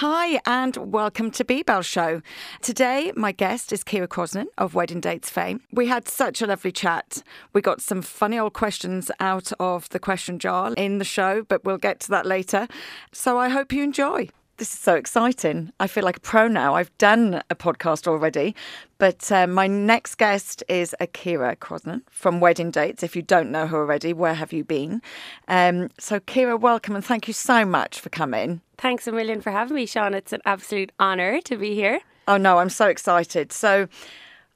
Hi, and welcome to B Bell Show. Today, my guest is Ciara Crossan of Wedding Dates fame. We had such a lovely chat. We got some funny old questions out of the question jar in the show, but we'll get to that later. So I hope you enjoy. This is so exciting. I feel like a pro now. I've done a podcast already, but uh, my next guest is Akira Crossan from Wedding Dates. If you don't know her already, where have you been? Um, so, Ciara, welcome and thank you so much for coming. Thanks a million for having me, Sean. It's an absolute honour to be here. Oh, no, I'm so excited. So,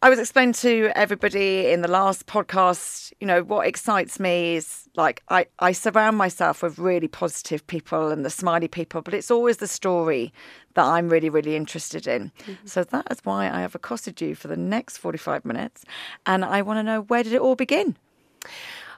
I was explaining to everybody in the last podcast, you know, what excites me is like I, I surround myself with really positive people and the smiley people, but it's always the story that I'm really, really interested in. Mm-hmm. So that is why I have accosted you for the next 45 minutes. And I want to know where did it all begin?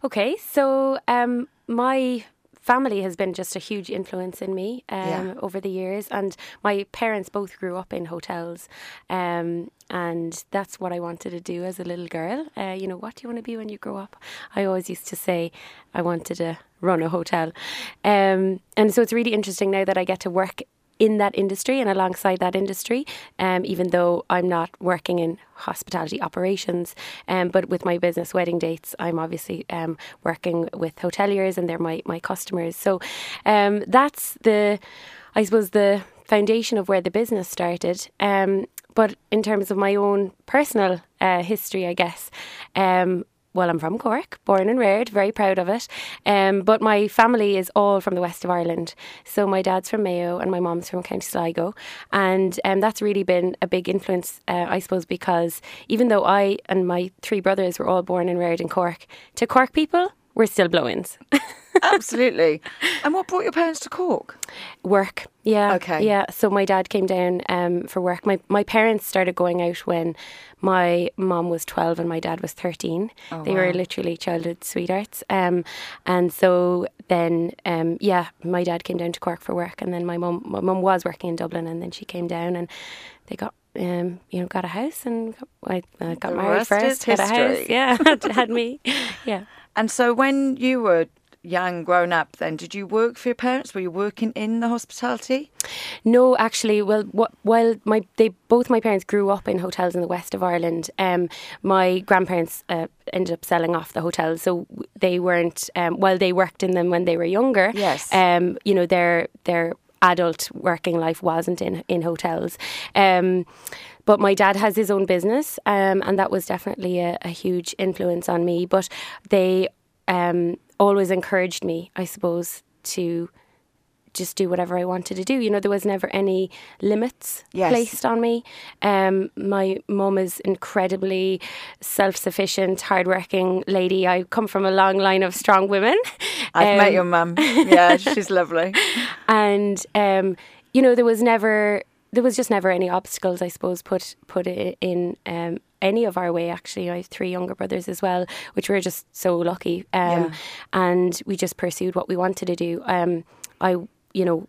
Okay, so um, my family has been just a huge influence in me um, yeah. over the years. And my parents both grew up in hotels. Um, and that's what I wanted to do as a little girl. Uh, you know, what do you want to be when you grow up? I always used to say I wanted to run a hotel. Um, and so it's really interesting now that I get to work in that industry and alongside that industry, um, even though I'm not working in hospitality operations. Um, but with my business wedding dates, I'm obviously um, working with hoteliers and they're my, my customers. So um, that's the, I suppose, the foundation of where the business started. Um, but in terms of my own personal uh, history, I guess, um, well, I'm from Cork, born and reared, very proud of it. Um, but my family is all from the west of Ireland. So my dad's from Mayo and my mom's from County Sligo. And um, that's really been a big influence, uh, I suppose, because even though I and my three brothers were all born and reared in Cork, to Cork people, we're still blow ins. Absolutely. And what brought your parents to Cork? Work. Yeah. Okay. Yeah. So my dad came down um, for work. My my parents started going out when my mom was twelve and my dad was thirteen. Oh, they wow. were literally childhood sweethearts. Um, and so then um, yeah, my dad came down to Cork for work, and then my mom my mom was working in Dublin, and then she came down and they got um, you know, got a house and got, I uh, got married first, had a house, yeah, had me, yeah. And so when you were young, grown up, then did you work for your parents? Were you working in the hospitality? No, actually. Well, what, while my they both my parents grew up in hotels in the west of Ireland, um, my grandparents uh, ended up selling off the hotels, so they weren't. Um, while they worked in them when they were younger, yes, um, you know their their adult working life wasn't in in hotels. Um, but my dad has his own business, um, and that was definitely a, a, huge influence on me. But they um, always encouraged me, I suppose, to just do whatever I wanted to do. You know, there was never any limits yes. placed on me. Um, my mum is incredibly self-sufficient, hardworking lady. I come from a long line of strong women. I've um, met your mum. Yeah, she's lovely. And um, you know, there was never there was just never any obstacles, I suppose, put put in um, any of our way. Actually, I have three younger brothers as well, which we're just so lucky. Um, yeah. And we just pursued what we wanted to do. Um, I, you know,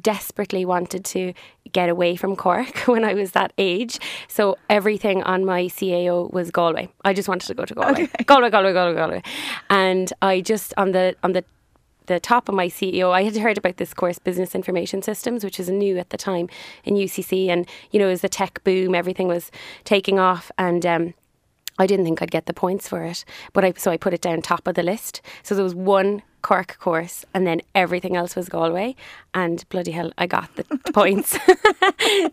desperately wanted to get away from Cork when I was that age. So everything on my CAO was Galway. I just wanted to go to Galway. Okay. Galway, Galway, Galway, Galway. And I just on the on the the top of my CAO, I had heard about this course, Business Information Systems, which was new at the time in UCC. And, you know, it was the tech boom, everything was taking off. And, um, I didn't think I'd get the points for it, but I so I put it down top of the list. So there was one Cork course, and then everything else was Galway. And bloody hell, I got the points.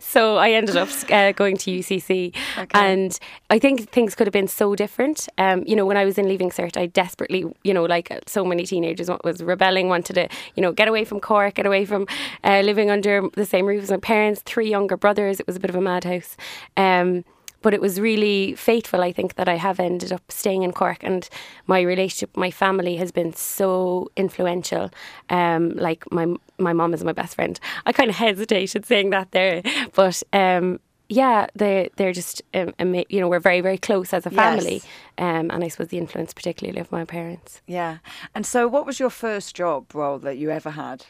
so I ended up uh, going to UCC, okay. and I think things could have been so different. Um, you know, when I was in leaving cert, I desperately, you know, like so many teenagers, was rebelling, wanted to, you know, get away from Cork, get away from uh, living under the same roof as my parents, three younger brothers. It was a bit of a madhouse. Um, but it was really fateful, I think, that I have ended up staying in Cork. And my relationship, my family has been so influential. Um, like my my mom is my best friend. I kind of hesitated saying that there, but um, yeah, they they're just um, you know we're very very close as a family, yes. um, and I suppose the influence particularly of my parents. Yeah, and so what was your first job role that you ever had?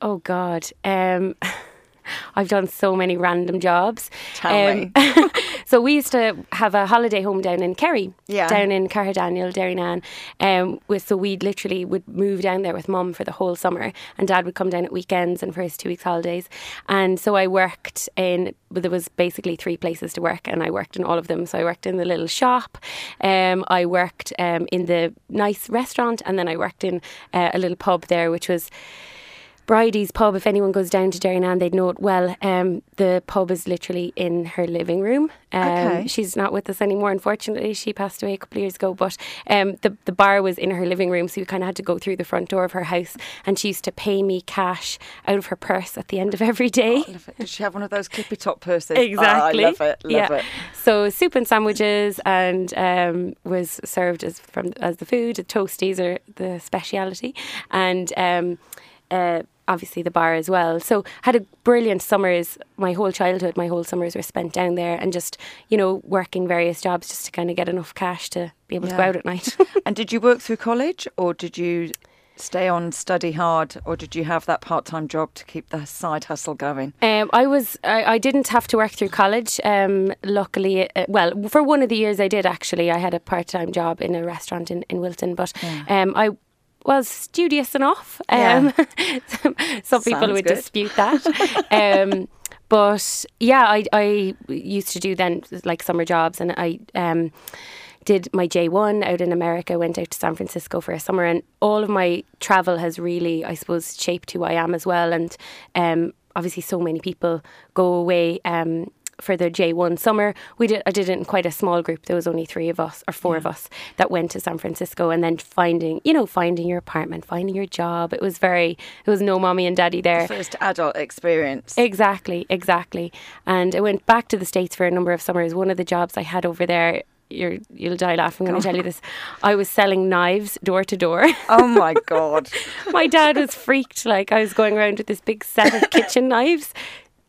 Oh God. Um, I've done so many random jobs. Tell me. so we used to have a holiday home down in Kerry, Yeah. down in Caherdaniel, Derrynane. Um, with so we literally would move down there with mum for the whole summer, and dad would come down at weekends and for his two weeks holidays. And so I worked in. There was basically three places to work, and I worked in all of them. So I worked in the little shop, um, I worked um, in the nice restaurant, and then I worked in uh, a little pub there, which was. Bridie's pub, if anyone goes down to Derrynane, they'd know it well. Um, the pub is literally in her living room. Um, Okay. She's not with us anymore, unfortunately. She passed away a couple of years ago. But um, the, the bar was in her living room, so you kind of had to go through the front door of her house. And she used to pay me cash out of her purse at the end of every day. Love it. Does she have one of those clippy top purses? Exactly. Oh, I love it. Love yeah. it. So soup and sandwiches, and um, was served as from as the food. The toasties are the speciality, and um, uh, obviously the bar as well. So had a brilliant summers. My whole childhood, my whole summers were spent down there, and just you know working various jobs just to kind of get enough cash to be able to go out at night. And did you work through college or did you stay on, study hard, or did you have that part time job to keep the side hustle going? Um, I was I, I didn't have to work through college. Um, luckily, uh, well, for one of the years I did actually. I had a part time job in a restaurant in, in Wilton, but um, I was studious enough. Um, some, some people would good. dispute that. um, but yeah, I I used to do then like summer jobs, and I. Um, did my J1 out in America, went out to San Francisco for a summer, and all of my travel has really, I suppose, shaped who I am as well. And um, obviously, so many people go away. Um, for the J1 summer, we did. I did it in quite a small group. There was only three of us or four of mm. us that went to San Francisco, and then finding, you know, finding your apartment, finding your job. It was very. it was no mommy and daddy there. First adult experience. Exactly, exactly. And I went back to the States for a number of summers. One of the jobs I had over there, you're, you'll die laughing when I tell you this. I was selling knives door to door. oh my God. My dad was freaked. Like, I was going around with this big set of kitchen knives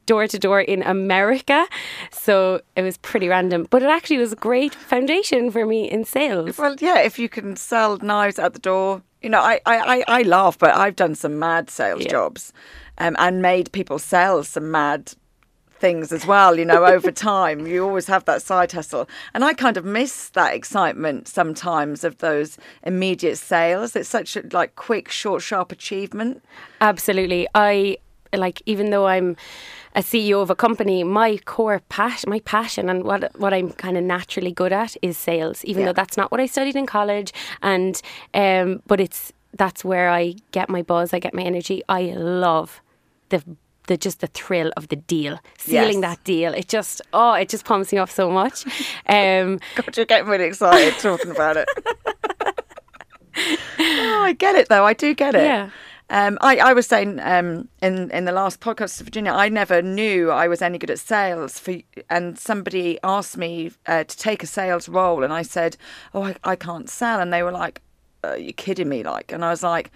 door to door in America. So it was pretty random. But it actually was a great foundation for me in sales. Well, yeah, if you can sell knives at the door, you know, I, I, I, laugh, but I've done some mad sales Yeah. jobs um, and made people sell some mad things as well, you know, over time. You always have that side hustle. And I kind of miss that excitement sometimes of those immediate sales. It's such a like quick, short, sharp achievement. Absolutely. I like even though I'm a CEO of a company, my core passion, my passion and what what I'm kind of naturally good at is sales, even Yeah. though that's not what I studied in college and um but it's that's where I get my buzz, I get my energy. I love the the just the thrill of the deal, sealing Yes. that deal. It just oh, it just pumps me up so much. Um, God, you're getting really excited talking about it. oh, I get it though. I do get it. Yeah. Um, I, I was saying um, in in the last podcast to Virginia, I never knew I was any good at sales. For and somebody asked me uh, to take a sales role, and I said, "Oh, I, I can't sell," and they were like, Are you kidding me?" Like, and I was like,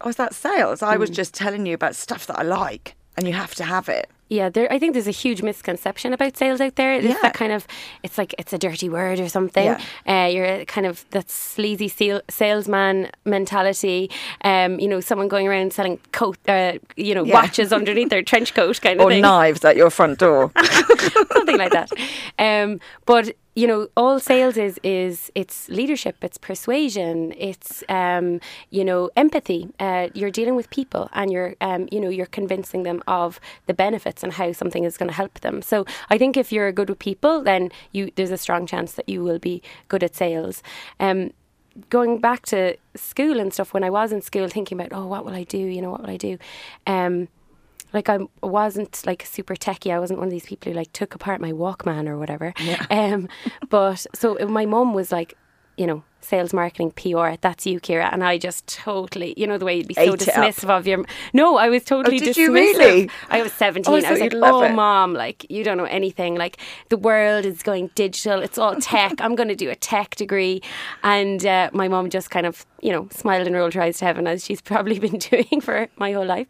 "Oh, is that sales? I Hmm. was just telling you about stuff that I like, and you have to have it." Yeah, there. I think there's a huge misconception about sales out there. It's Yeah. that kind of, it's like it's a dirty word or something. Yeah. Uh, you're kind of that sleazy sale, salesman mentality. Um, you know, someone going around selling coat, uh, you know, Yeah. watches underneath their trench coat kind of Or thing, knives at your front door. something like that. Um, but you know, all sales is is it's leadership, it's persuasion, it's um, you know empathy. Uh, you're dealing with people, and you're um, you know you're convincing them of the benefits and how something is going to help them. So I think if you're good with people, then you there's a strong chance that you will be good at sales. Um, going back to school and stuff, when I was in school, thinking about oh, what will I do? You know, what will I do? Like I wasn't like super techie. I wasn't one of these people who like took apart my Walkman or whatever. Yeah. Um, but so my mum was like, you know, sales marketing PR. That's you, Ciara. And I just totally, you know, the way you'd be so dismissive of your. No, I was totally oh, did dismissive. you really? I was seventeen. Oh, I I, was like, oh, it." mom, like you don't know anything. Like the world is going digital. It's all tech. I'm going to do a tech degree. And uh, my mom just kind of, you know, smiled and rolled her eyes to heaven as she's probably been doing for my whole life.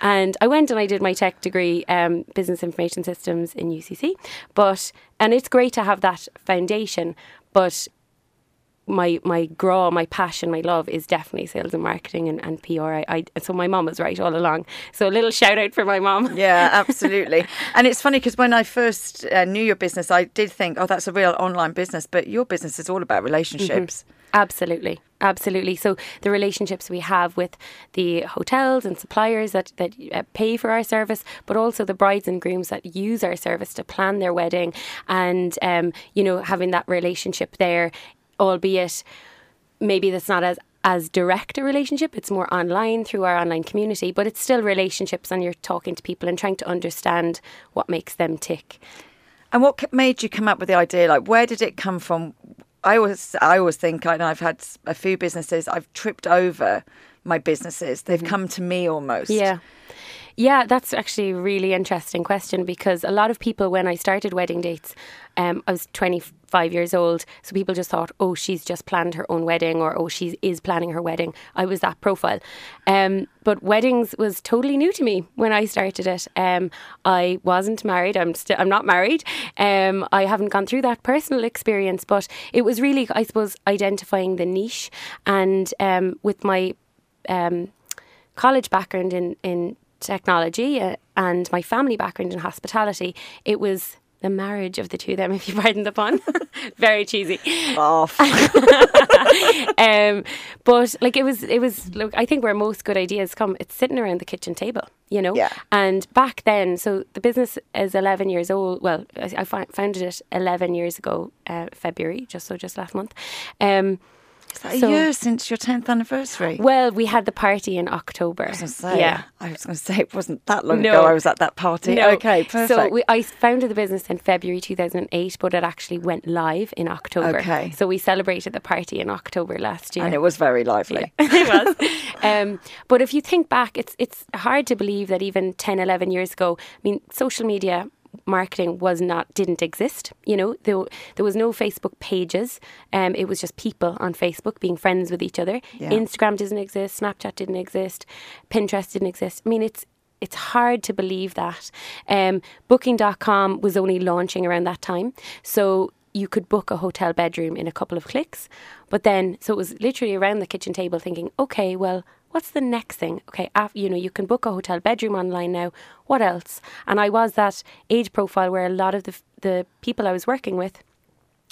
And I went and I did my tech degree, um, business information systems in UCC. But and it's great to have that foundation, but my my grow, my passion, my love is definitely sales and marketing and, and PR. I, I, so my mom was right all along. So a little shout out for my mom. Yeah, absolutely. and it's funny because when I first uh, knew your business, I did think, oh, that's a real online business. But your business is all about relationships. Mm-hmm. Absolutely. Absolutely. So the relationships we have with the hotels and suppliers that, that uh, pay for our service, but also the brides and grooms that use our service to plan their wedding and, um, you know, having that relationship there, albeit maybe that's not as as direct a relationship. It's more online through our online community, but it's still relationships and you're talking to people and trying to understand what makes them tick. And what made you come up with the idea? Like, where did it come from? I always, I always think, know I've had a few businesses, I've tripped over my businesses. They've mm-hmm. come to me almost. Yeah. Yeah, that's actually a really interesting question because a lot of people, when I started wedding dates, um, I was 25 years old. So people just thought, oh, she's just planned her own wedding or oh, she is planning her wedding. I was that profile. Um, but weddings was totally new to me when I started it. Um, I wasn't married. I'm still, I'm not married. Um, I haven't gone through that personal experience, but it was really, I suppose, identifying the niche and um, with my um, college background in, in technology uh, and my family background in hospitality, it was the marriage of the two of them, if you pardon the pun. Very cheesy. Off. um, but like it was, it was. Look, I think where most good ideas come, it's sitting around the kitchen table, you know. Yeah. And back then, so the business is eleven years old. Well, I, I founded it eleven years ago, uh, February, just so just last month. Um, is that a year since your 10th anniversary? Well, we had the party in October. I was going to say, yeah. I was going to say it wasn't that long no. ago I was at that party. No. Okay, perfect. So we, I founded the business in February 2008, but it actually went live in October. Okay. So we celebrated the party in October last year. And it was very lively. Yeah, it was. um, but if you think back, it's, it's hard to believe that even 10, 11 years ago, I mean, social media marketing was not didn't exist. You know, there, there was no Facebook pages. Um, it was just people on Facebook being friends with each other. Yeah. Instagram didn't exist. Snapchat didn't exist. Pinterest didn't exist. I mean, it's it's hard to believe that. Um, Booking.com was only launching around that time, so you could book a hotel bedroom in a couple of clicks. But then, so it was literally around the kitchen table thinking, okay, well, what's the next thing? Okay, after, you know, you can book a hotel bedroom online now. What else? And I was that age profile where a lot of the the people I was working with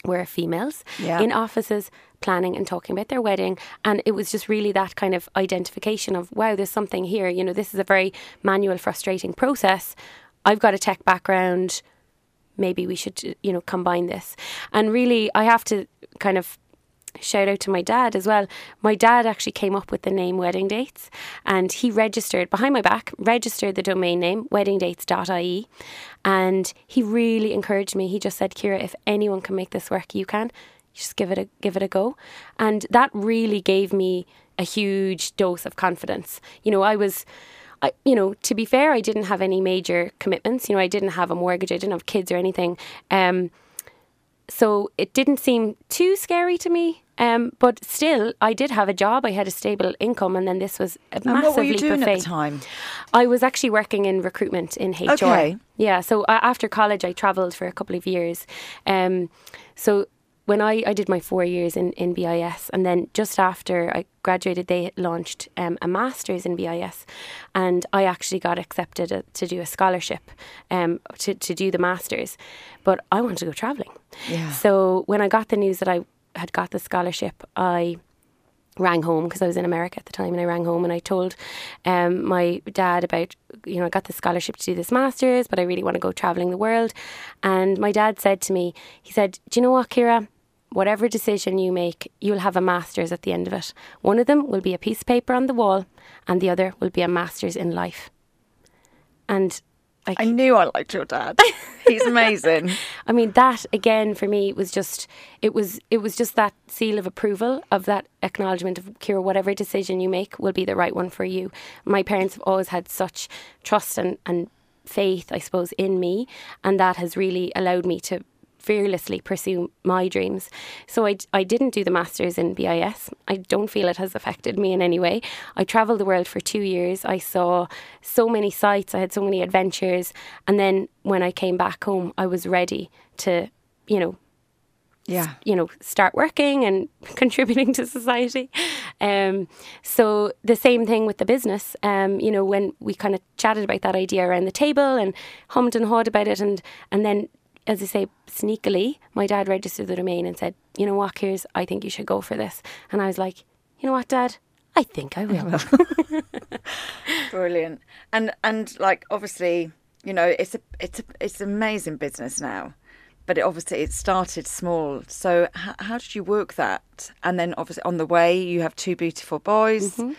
were females yeah. in offices planning and talking about their wedding and it was just really that kind of identification of wow there's something here you know this is a very manual frustrating process i've got a tech background maybe we should you know combine this and really i have to kind of shout out to my dad as well. My dad actually came up with the name Wedding Dates and he registered behind my back, registered the domain name weddingdates.ie. And he really encouraged me. He just said, Ciara, if anyone can make this work, you can. Just give it a give it a go. And that really gave me a huge dose of confidence. You know, I was I, you know, to be fair, I didn't have any major commitments. You know, I didn't have a mortgage, I didn't have kids or anything. Um, so it didn't seem too scary to me. Um, but still, I did have a job. I had a stable income, and then this was a and massive what were you doing at the time? I was actually working in recruitment in HR. Okay. Yeah. So uh, after college, I travelled for a couple of years. Um, so when I, I did my four years in, in BIS, and then just after I graduated, they launched um, a master's in BIS, and I actually got accepted a, to do a scholarship um, to, to do the master's. But I wanted to go travelling. Yeah. So when I got the news that I had got the scholarship, I rang home because I was in America at the time and I rang home and I told um, my dad about you know I got the scholarship to do this masters but I really want to go traveling the world. And my dad said to me he said do you know what Ciara whatever decision you make you'll have a masters at the end of it. One of them will be a piece of paper on the wall and the other will be a masters in life. And like, I knew I liked your dad. He's amazing. I mean, that again for me was just it was it was just that seal of approval of that acknowledgement of Ciara. Whatever decision you make will be the right one for you. My parents have always had such trust and and faith, I suppose, in me, and that has really allowed me to fearlessly pursue my dreams. So I, I didn't do the masters in BIS. I don't feel it has affected me in any way. I travelled the world for two years. I saw so many sights. I had so many adventures. And then when I came back home, I was ready to, you know, Yeah. you know, start working and contributing to society. Um, so the same thing with the business. Um, you know, when we kind of chatted about that idea around the table and hummed and hawed about it, and and then, as I say, sneakily, my dad registered the domain and said, "You know what, Kiers, I think you should go for this." And I was like, "You know what, Dad." I think I will. Brilliant. And and like obviously, you know, it's a it's a it's an amazing business now. But it obviously it started small. So how, how did you work that? And then obviously on the way you have two beautiful boys. Mm-hmm.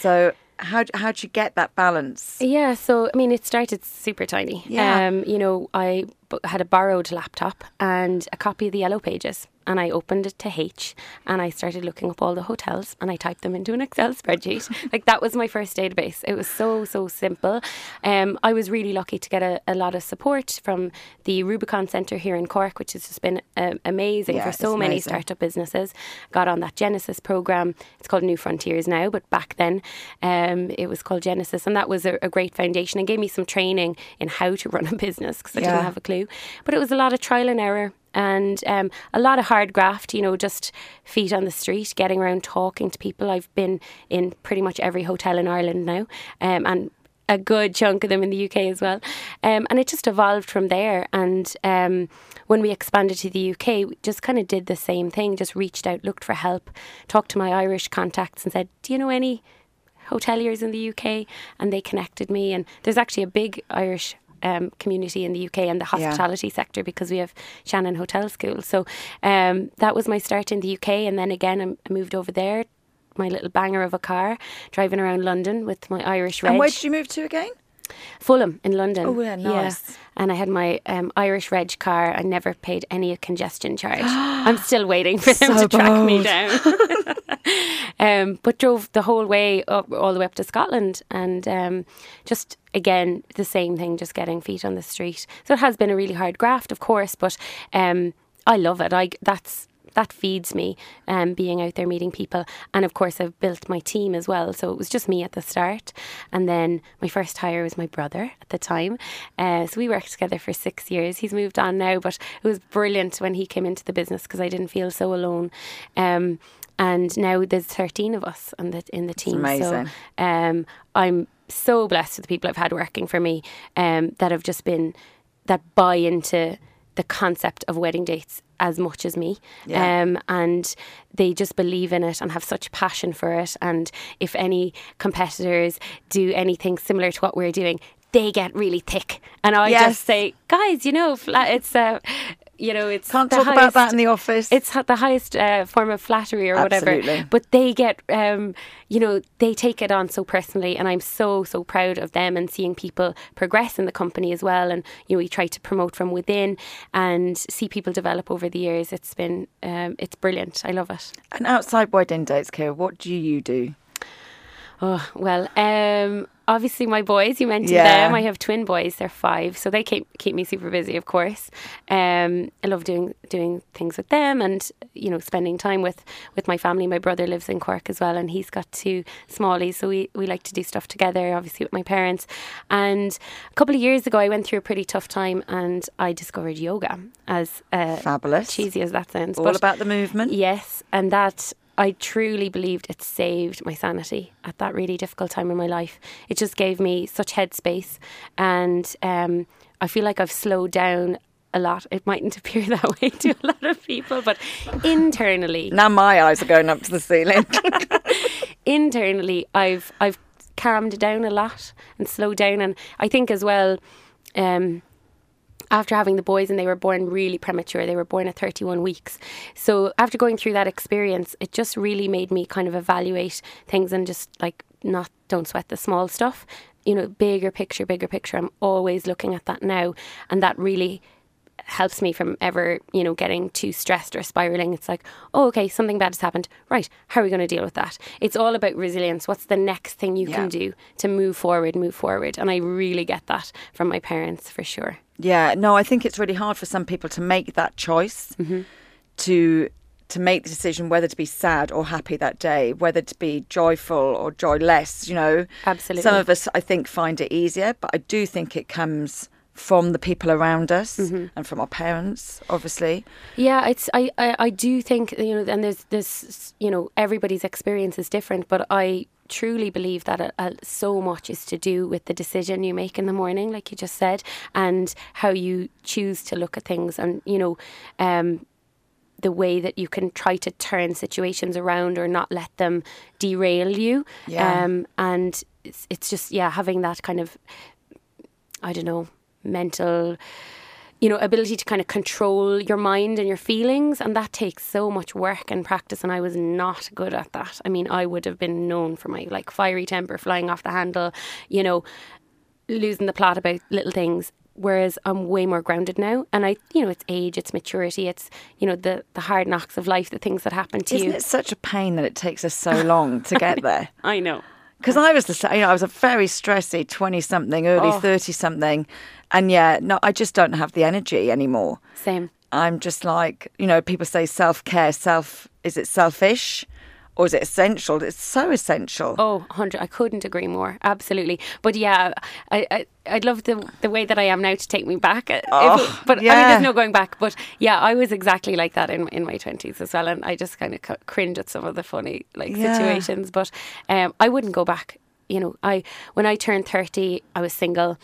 So how how did you get that balance? Yeah, so I mean, it started super tiny. Yeah. Um, you know, I had a borrowed laptop and a copy of the Yellow Pages, and I opened it to H, and I started looking up all the hotels, and I typed them into an Excel spreadsheet. like that was my first database. It was so so simple. Um, I was really lucky to get a, a lot of support from the Rubicon Centre here in Cork, which has just been um, amazing Yeah, for so many amazing. startup businesses. Got on that Genesis program. It's called New Frontiers now, but back then um, it was called Genesis, and that was a, a great foundation and gave me some training in how to run a business because I Yeah. didn't have a clue. But it was a lot of trial and error. And um, a lot of hard graft, you know, just feet on the street, getting around talking to people. I've been in pretty much every hotel in Ireland now, um, and a good chunk of them in the UK as well. Um, and it just evolved from there. And um, when we expanded to the UK, we just kind of did the same thing, just reached out, looked for help, talked to my Irish contacts and said, Do you know any hoteliers in the UK? And they connected me. And there's actually a big Irish um, community in the UK and the hospitality sector because we have Shannon Hotel School. So um, that was my start in the UK. And then again, I I moved over there. My little banger of a car, driving around London with my Irish reg. And where did you move to again? Fulham in London. Oh, yeah, nice. And I had my um, Irish reg car. I never paid any congestion charge. I'm still waiting for them So to track me down. um, but drove the whole way up, all the way up to Scotland, and um, just again the same thing, just getting feet on the street. So it has been a really hard graft, of course, but um, I love it. I that's that feeds me um, being out there meeting people. And of course I've built my team as well. So it was just me at the start. And then my first hire was my brother at the time. Uh, so we worked together for six years. He's moved on now but it was brilliant when he came into the business because I didn't feel so alone. Um, and now there's 13 of us on the, in the team. Amazing. so um, I'm so blessed with the people I've had working for me um, that have just been that buy into the concept of wedding dates as much as me. Yeah. Um, and they just believe in it and have such passion for it. And if any competitors do anything similar to what we're doing, they get really thick. And I Yes. just say, guys, you know, it's uh, you know, it's Can't talk about that in the office. it's the highest uh, form of flattery or Absolutely. whatever. But they get, um, you know, they take it on so personally, and I'm so so proud of them and seeing people progress in the company as well. And you know, we try to promote from within and see people develop over the years. It's been, um, it's brilliant. I love it. and outside wedding dates, Ciara, what do you do? Oh well, um, obviously my boys. You mentioned Yeah. them. I have twin boys. They're five, so they keep keep me super busy. Of course, um, I love doing doing things with them, and you know, spending time with with my family. My brother lives in Cork as well, and he's got two smallies, so we we like to do stuff together. Obviously, with my parents. And a couple of years ago, I went through a pretty tough time, and I discovered yoga. As uh, Fabulous. cheesy as that sounds, All but about the movement. Yes, and that I truly believed it saved my sanity at that really difficult time in my life. It just gave me such headspace, and um, I feel like I've slowed down a lot. It mightn't appear that way to a lot of people, but internally, Now my eyes are going up to the ceiling. internally, I've I've calmed down a lot and slowed down, and I think as well. Um, after having the boys and they were born really premature. They were born at 31 weeks. So after going through that experience it just really made me kind of evaluate things and just like not don't sweat the small stuff. You know bigger picture bigger picture. I'm always looking at that now. And that really helps me from ever, you know, getting too stressed or spiraling. It's like, oh, okay, something bad has happened. Right, how are we going to deal with that? It's all about resilience. What's the next thing you Yeah. can do to move forward, move forward? And I really get that from my parents for sure. Yeah, no, I think it's really hard for some people to make that choice Mm-hmm. to to make the decision whether to be sad or happy that day, whether to be joyful or joyless. You know, Absolutely. Some of us, I think, find it easier, but I do think it comes from the people around us Mm-hmm. and from our parents, obviously. Yeah, it's I, I, I do think you know, and there's this you know everybody's experience is different, but I truly believe that uh uh so much is to do with the decision you make in the morning, like you just said, and how you choose to look at things, and you know, um, the way that you can try to turn situations around or not let them derail you. Yeah. Um, and it's, it's just yeah, having that kind of I don't know mental you know, ability to kind of control your mind and your feelings. And that takes so much work and practice. And I was not good at that. I mean, I would have been known for my like fiery temper, flying off the handle, you know, losing the plot about little things. Whereas I'm way more grounded now. And I, you know, it's age, it's maturity, it's, you know, the, the hard knocks of life, the things that happen to Isn't you. it such a pain that it takes us so long to get there? I know. Because I was the same, you know, I was a very stressy 20 something, early Oh. 30 something. And yeah, no, I just don't have the energy anymore. Same. I'm just like, you know, people say self care, self, is it selfish or is it essential? It's so essential. Oh, 100. I couldn't agree more. Absolutely. But yeah, I, I, I'd love the, the way that I am now to take me back. Oh, but I mean, yeah. there's no going back. But yeah, I was exactly like that in, in my 20s as well. And I just kind of cringe at some of the funny like Yeah. situations. But um, I wouldn't go back. You know, I when I turned 30, I was single.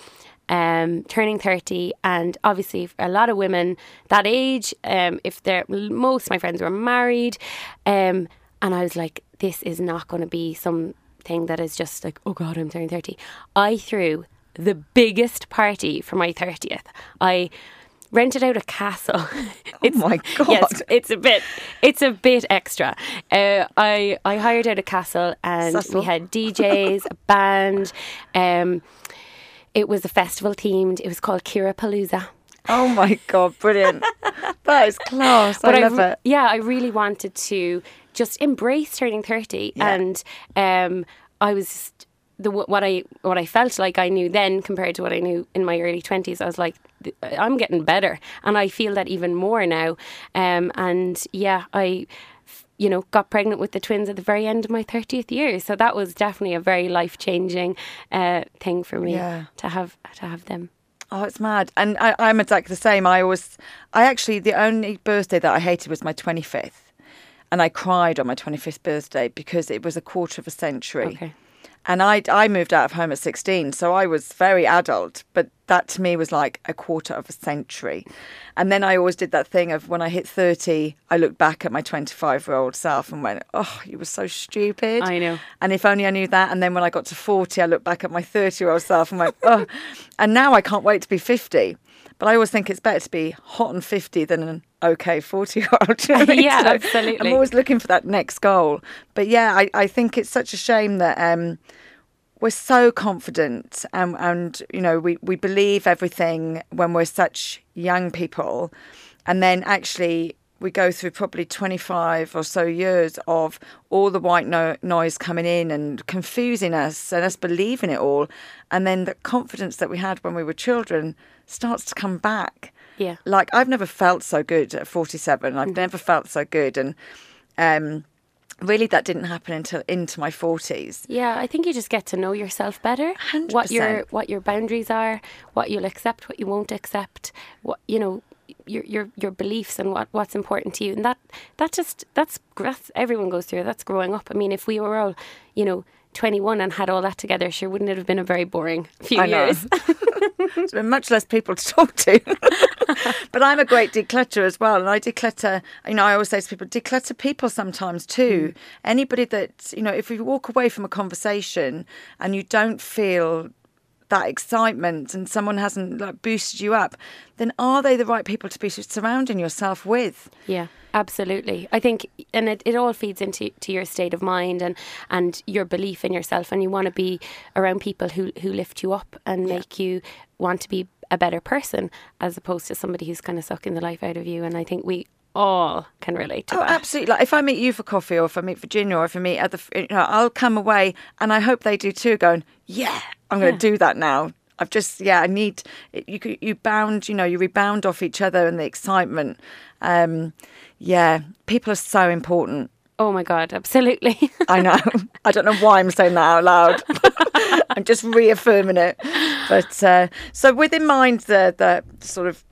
Um, turning 30 and obviously a lot of women that age um, if they're most of my friends were married um, and I was like this is not going to be something that is just like oh god I'm turning 30 I threw the biggest party for my 30th I rented out a castle oh my God. Yes, it's a bit. It's a bit extra. Uh, I I hired out a castle and we had DJs, a band. Um, it was a festival themed. It was called Ciara Palooza. Oh my God, brilliant. that is class. I love re- it. Yeah, I really wanted to just embrace turning thirty, Yeah. and um, I was the what I what I felt like I knew then compared to what I knew in my early twenties. I was like, I'm getting better, and I feel that even more now. Um, and yeah, I You know, got pregnant with the twins at the very end of my thirtieth year, so that was definitely a very life changing uh, thing for me Yeah. to have to have them. Oh, it's mad. And I, I'm exactly the same. I was, I actually, the only birthday that I hated was my 25th. And I cried on my 25th birthday because it was a quarter of a century. Okay. And I, I moved out of home at 16, so I was very adult, but that to me was like a quarter of a century. And then I always did that thing of when I hit 30, I looked back at my 25 year old self and went, oh, you were so stupid. I know. And if only I knew that. And then when I got to 40, I looked back at my 30 year old self and went, oh. And now I can't wait to be 50. But I always think it's better to be hot and 50 than an okay 40 year old. Yeah, absolutely. I'm always looking for that next goal. But yeah, I, I think it's such a shame that um, we're so confident and, and you know, we, we believe everything when we're such young people. And then actually, we go through probably 25 or so years of all the white no- noise coming in and confusing us and us believing it all. And then the confidence that we had when we were children starts to come back. Yeah. Like, I've never felt so good at 47. I've never felt so good. And um, really, that didn't happen until into my 40s. Yeah, I think you just get to know yourself better. What your what your boundaries are, what you'll accept, what you won't accept, what you know, your your your beliefs and what what's important to you. And that that just that's that's everyone goes through. That's growing up. I mean, if we were all, you know, 21 and had all that together, sure wouldn't it have been a very boring few I years? There's been much less people to talk to. but I'm a great declutterer as well. And I declutter, you know, I always say to people, declutter people sometimes too. Mm. Anybody that, you know, if you walk away from a conversation and you don't feel that excitement and someone hasn't like boosted you up, then are they the right people to be surrounding yourself with? Yeah, absolutely. I think, and it, it all feeds into to your state of mind and, and your belief in yourself. And you want to be around people who, who lift you up and make you want to be a better person as opposed to somebody who's kind of sucking the life out of you. And I think we all can relate to Oh, that. absolutely. Like if I meet you for coffee or if I meet Virginia or if I meet other, you know, I'll come away and I hope they do too, going, yeah, I'm going to do that now. I've just, yeah, I need, you, you bound, you know, you rebound off each other and the excitement. Um, yeah, people are so important. Oh my God, absolutely. I know. I don't know why I'm saying that out loud. I'm just reaffirming it. But uh, so, with in mind the the sort of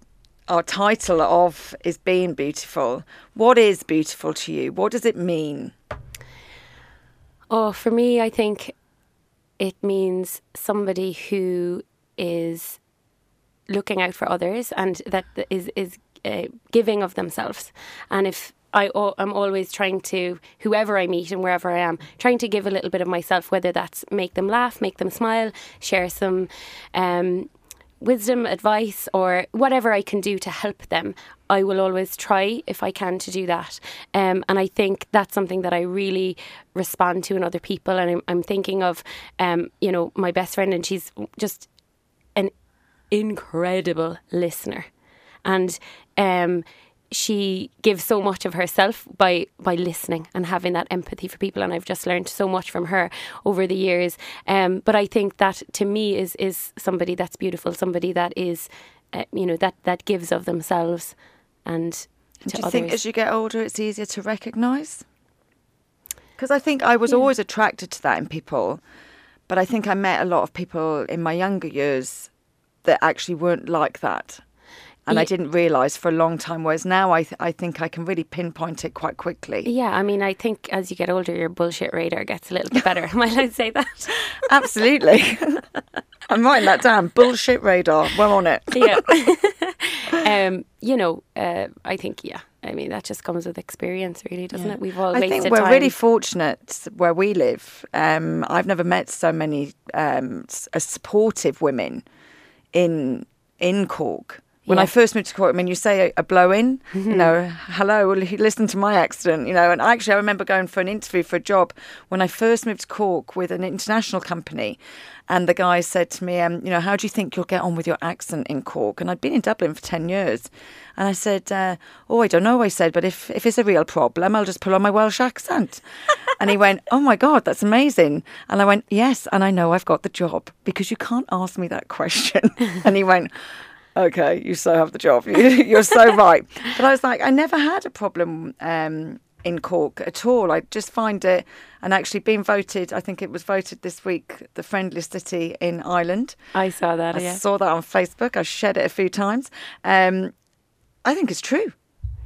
our title of is being beautiful. What is beautiful to you? What does it mean? Oh, for me, I think it means somebody who is looking out for others and that is is uh, giving of themselves. And if I am always trying to, whoever I meet and wherever I am, trying to give a little bit of myself, whether that's make them laugh, make them smile, share some um, wisdom, advice, or whatever I can do to help them. I will always try, if I can, to do that. Um, and I think that's something that I really respond to in other people. And I'm, I'm thinking of, um, you know, my best friend, and she's just an incredible listener. And um, she gives so much of herself by by listening and having that empathy for people and I've just learned so much from her over the years um, but I think that to me is is somebody that's beautiful somebody that is uh, you know that that gives of themselves and do you others. think as you get older it's easier to recognize because I think I was yeah. always attracted to that in people but I think I met a lot of people in my younger years that actually weren't like that and yeah. I didn't realise for a long time. Whereas now, I th- I think I can really pinpoint it quite quickly. Yeah, I mean, I think as you get older, your bullshit radar gets a little bit better. Am I allowed to say that? Absolutely. I'm writing that down. Bullshit radar. We're on it. yeah. um, you know, uh, I think yeah. I mean, that just comes with experience, really, doesn't yeah. it? We've all. I think we're time. really fortunate where we live. Um, I've never met so many um, supportive women in in Cork when yeah. I first moved to Cork, I mean, you say a, a blow in, mm-hmm. you know, hello, listen to my accident, you know. And actually, I remember going for an interview for a job when I first moved to Cork with an international company. And the guy said to me, um, you know, how do you think you'll get on with your accent in Cork? And I'd been in Dublin for 10 years. And I said, uh, oh, I don't know, I said, but if, if it's a real problem, I'll just pull on my Welsh accent. and he went, oh my God, that's amazing. And I went, yes, and I know I've got the job because you can't ask me that question. and he went, okay, you so have the job. You're so right. But I was like, I never had a problem um, in Cork at all. I just find it, and actually being voted, I think it was voted this week, the friendliest city in Ireland. I saw that. I yeah. saw that on Facebook. I shared it a few times. Um, I think it's true.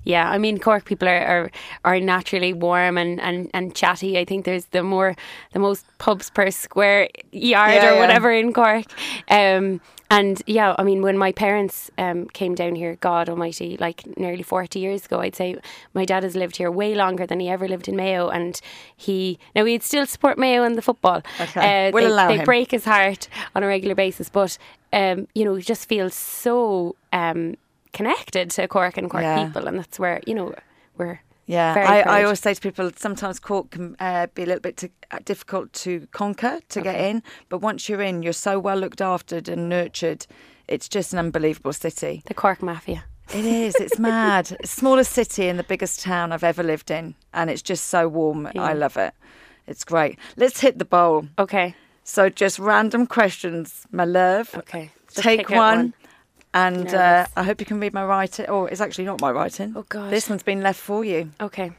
Yeah, I mean Cork people are, are, are naturally warm and, and, and chatty. I think there's the more the most pubs per square yard yeah, or whatever in Cork. Um, and yeah, I mean when my parents um, came down here, God Almighty, like nearly forty years ago, I'd say my dad has lived here way longer than he ever lived in Mayo, and he now he'd still support Mayo in the football. Okay, uh, we'll they, allow they him. break his heart on a regular basis, but um, you know, he just feels so. Um, connected to Cork and Cork yeah. people, and that's where you know we're. Yeah, I, I, always say to people sometimes Cork can uh, be a little bit to, uh, difficult to conquer to okay. get in, but once you're in, you're so well looked after and nurtured. It's just an unbelievable city. The Cork Mafia. It is. It's mad. smallest city in the biggest town I've ever lived in, and it's just so warm. Yeah. I love it. It's great. Let's hit the bowl. Okay. So just random questions, my love. Okay. Just Take one. one and uh, I hope you can read my writing. Oh, it's actually not my writing. Oh, God. This one's been left for you. Okay.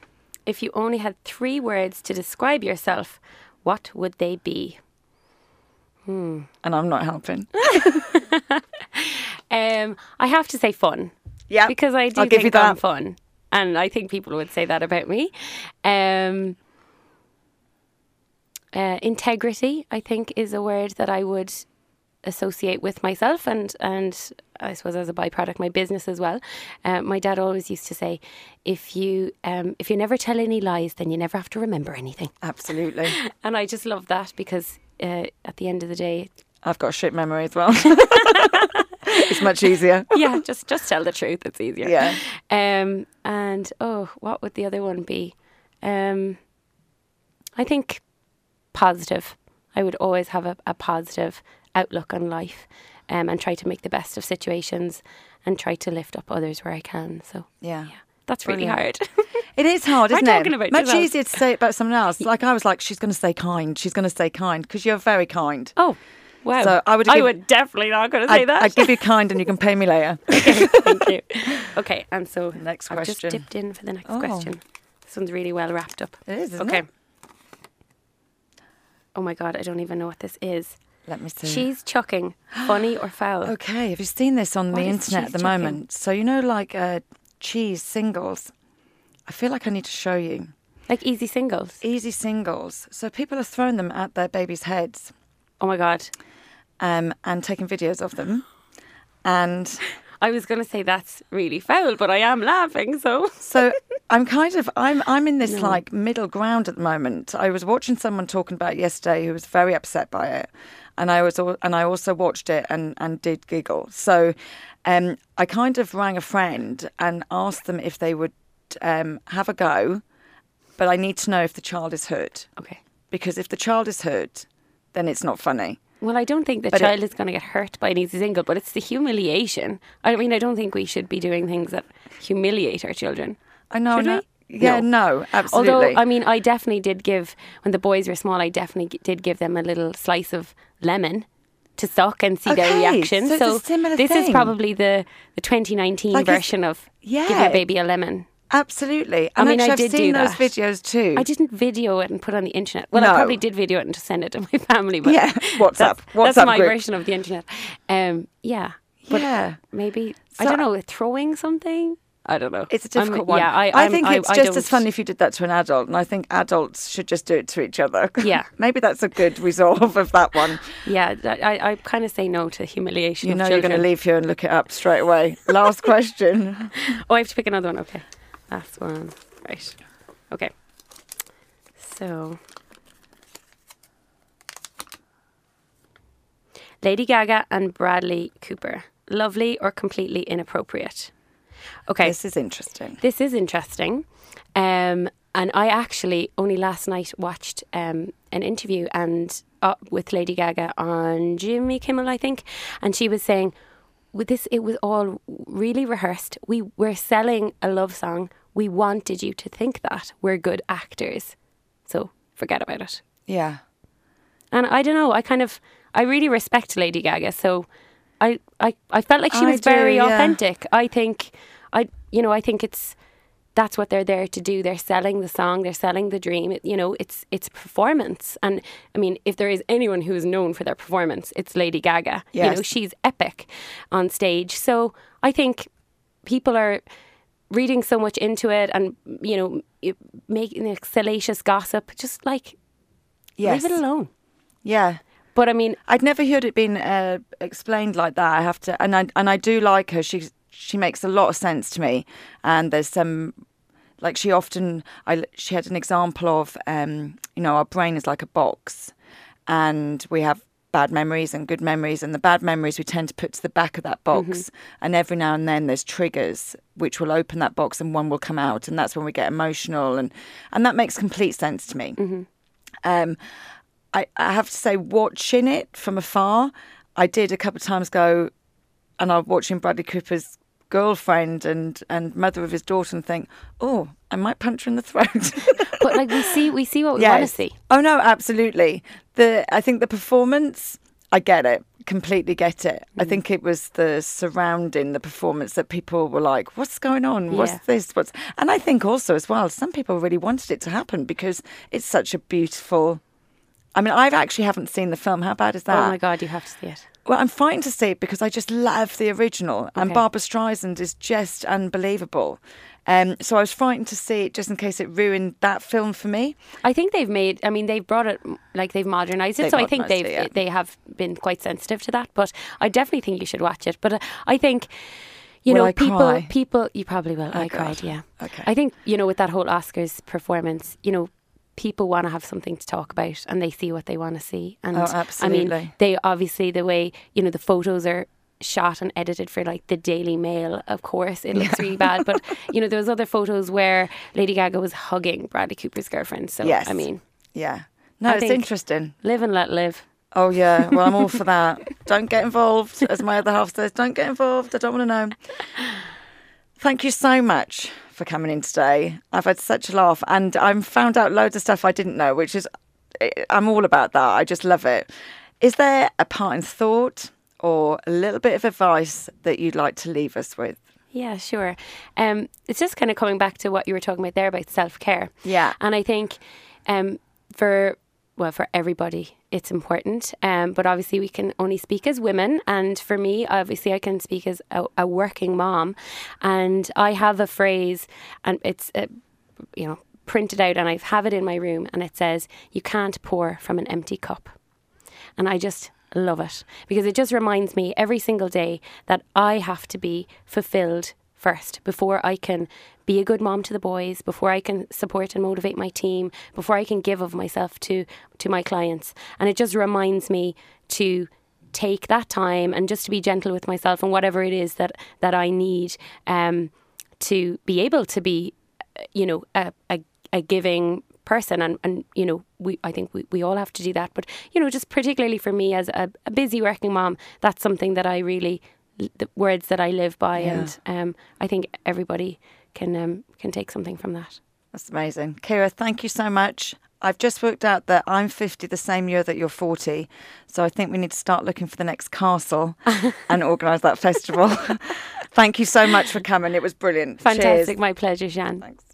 If you only had three words to describe yourself, what would they be? Hmm. And I'm not helping. um, I have to say fun. Yeah. Because I do I'll think I'm fun. And I think people would say that about me. Um, uh, integrity, I think, is a word that I would associate with myself and and I suppose as a byproduct my business as well. Uh, my dad always used to say, if you um, if you never tell any lies, then you never have to remember anything. Absolutely. and I just love that because uh, at the end of the day, I've got a shit memory as well. it's much easier. yeah, just just tell the truth. It's easier. Yeah. Um. And oh, what would the other one be? Um. I think positive. I would always have a, a positive outlook on life um, and try to make the best of situations and try to lift up others where I can. So, yeah. yeah that's really hard. it is hard, isn't it? About Much easier to say it about someone else. Like I was like, she's going to stay kind. She's going to stay kind because you're very kind. Oh, Wow. So I would. I would definitely not going to say I'd, that. I'd give you kind, and you can pay me later. okay, thank you. Okay, and so next question. I've just dipped in for the next oh. question. This one's really well wrapped up. It is, isn't okay. it? Oh my god, I don't even know what this is. Let me see. Cheese chucking, funny or foul? Okay, have you seen this on What the internet at the chucking? moment? So you know, like uh, cheese singles. I feel like I need to show you Like easy singles. easy singles. So people are throwing them at their babies' heads Oh my god. um, and taking videos of them. And I was going to say that's really foul, but I am laughing, so. so I'm kind of I'm I'm in this like middle ground at the moment. I was watching someone talking about it yesterday who was very upset by it, and I was and I also watched it and and did giggle. So um, I kind of rang a friend and asked them if they would um, have a go, but I need to know if the child is hurt Okay. because if the child is hurt, then it's not funny. Well, I don't think the But it- child is going to get hurt by an easy single, but it's the humiliation. I mean, I don't think we should be doing things that humiliate our children. I know. No? Yeah, no, absolutely. Although, I mean, I definitely did give, when the boys were small, I definitely did give them a little slice of lemon to suck and see their Okay, reaction. so a similar this is probably the, the 2019 Like, version of give yeah. your baby a lemon. Absolutely. I And mean, I actually, did I've do seen those videos too. I didn't video it and put it on the internet. Well, I probably did video it and just send it to my family. But Yeah, WhatsApp. That's, WhatsApp that's my group. version of the internet. Um, yeah. But Yeah. Maybe I don't know. Throwing something. I don't know. It's a I'm- difficult one. Yeah, I, I think I- it's I just as fun if you did that to an adult, and I think adults should just do it to each other. Yeah. maybe that's a good resolve of that one. Yeah, I, I kind of say no to humiliation. You of know, you're going to leave here and look it up straight away. Last question. Oh, I have to pick another one. Okay, last one. Right. Okay. So, Lady Gaga and Bradley Cooper, lovely or completely inappropriate? Okay, This is interesting. this is interesting. Um, and I actually only last night watched um, an interview and uh, with Lady Gaga on Jimmy Kimmel, I think, and she was saying, "With this, it was all really rehearsed. We were selling a love song. We wanted you to think that we're good actors, so forget about it." Yeah. And I don't know. I kind of, I really respect Lady Gaga. So, I, I, I felt like she was do, very yeah. authentic. I think, I, you know, I think it's that's what they're there to do. They're selling the song. They're selling the dream. It, you know, it's it's performance. And I mean, if there is anyone who is known for their performance, it's Lady Gaga. You know, she's epic on stage. So I think people are reading so much into it, and you know, making like, salacious gossip. Just like Yes. leave it alone. Yeah. But I mean, I'd never heard it being uh, explained like that. I have to, and I and I do like her. She she makes a lot of sense to me. And there's some, like she often, I she had an example of, um, you know, our brain is like a box, and we have bad memories and good memories, and the bad memories we tend to put to the back of that box. And every now and then there's triggers which will open that box, and one will come out, and that's when we get emotional, and and that makes complete sense to me. Um, I, I have to say, watching it from afar, I did a couple of times go, and I'm watching Bradley Cooper's girlfriend and and mother of his daughter, and think, oh, I might punch her in the throat. but like we see, we see what we want to see. Oh no, absolutely. The I think the performance, I get it, completely get it. Mm. I think it was the surrounding the performance that people were like, "What's going on? What's Yeah. this? What's?" And I think also as well, some people really wanted it to happen because it's such a beautiful. I mean, I've actually haven't seen the film. How bad is that? Oh my god, you have to see it. Well, I'm fighting to see it because I just love the original, and Okay. Barbra Streisand is just unbelievable. Um, so I was frightened to see it just in case it ruined that film for me. I think they've made. I mean, they've brought it like they've modernized it. They've so I think they've it, yeah. they have been quite sensitive to that. But I definitely think you should watch it. But uh, I think. You Will know, I people, cry? people, you probably will. I God. cried, yeah. Okay. I think, you know, with that whole Oscars performance, you know, people want to have something to talk about and they see what they want to see. And Oh, I mean, they obviously, the way, you know, the photos are shot and edited for like the Daily Mail, of course, it looks really bad. But, you know, there was other photos where Lady Gaga was hugging Bradley Cooper's girlfriend. So, Yes. I mean, Yeah. No, I it's interesting. live and let live. Oh yeah, well I'm all for that. Don't get involved, as my other half says. Don't get involved. I don't want to know. Thank you so much for coming in today. I've had such a laugh, and I've found out loads of stuff I didn't know, which is I'm all about that. I just love it. Is there a parting thought or a little bit of advice that you'd like to leave us with? Yeah, sure. Um, it's just kind of coming back to what you were talking about there about self care. Yeah. And I think um, for well for everybody it's important um, but obviously we can only speak as women. And for me obviously i can speak as a, a working mom. And i have a phrase and it's uh, you know printed out and i have it in my room and it says you can't pour from an empty cup. And i just love it because it just reminds me every single day that i have to be fulfilled first before I can be a good mom to the boys, before I can support and motivate my team, before I can give of myself to to my clients. And it just reminds me to take that time and just to be gentle with myself and whatever it is that that I need um, to be able to be, you know, a, a, a giving person and, and you know we I think we, we all have to do that but you know just particularly for me as a, a busy working mom that's something that I really the words that I live by, yeah. and um, I think everybody can um, can take something from that. That's amazing, Ciara. Thank you so much. I've just worked out that I'm 50 the same year that you're 40, so I think we need to start looking for the next castle and organise that festival. Thank you so much for coming. It was brilliant. Fantastic. Cheers. My pleasure, Jan. Thanks.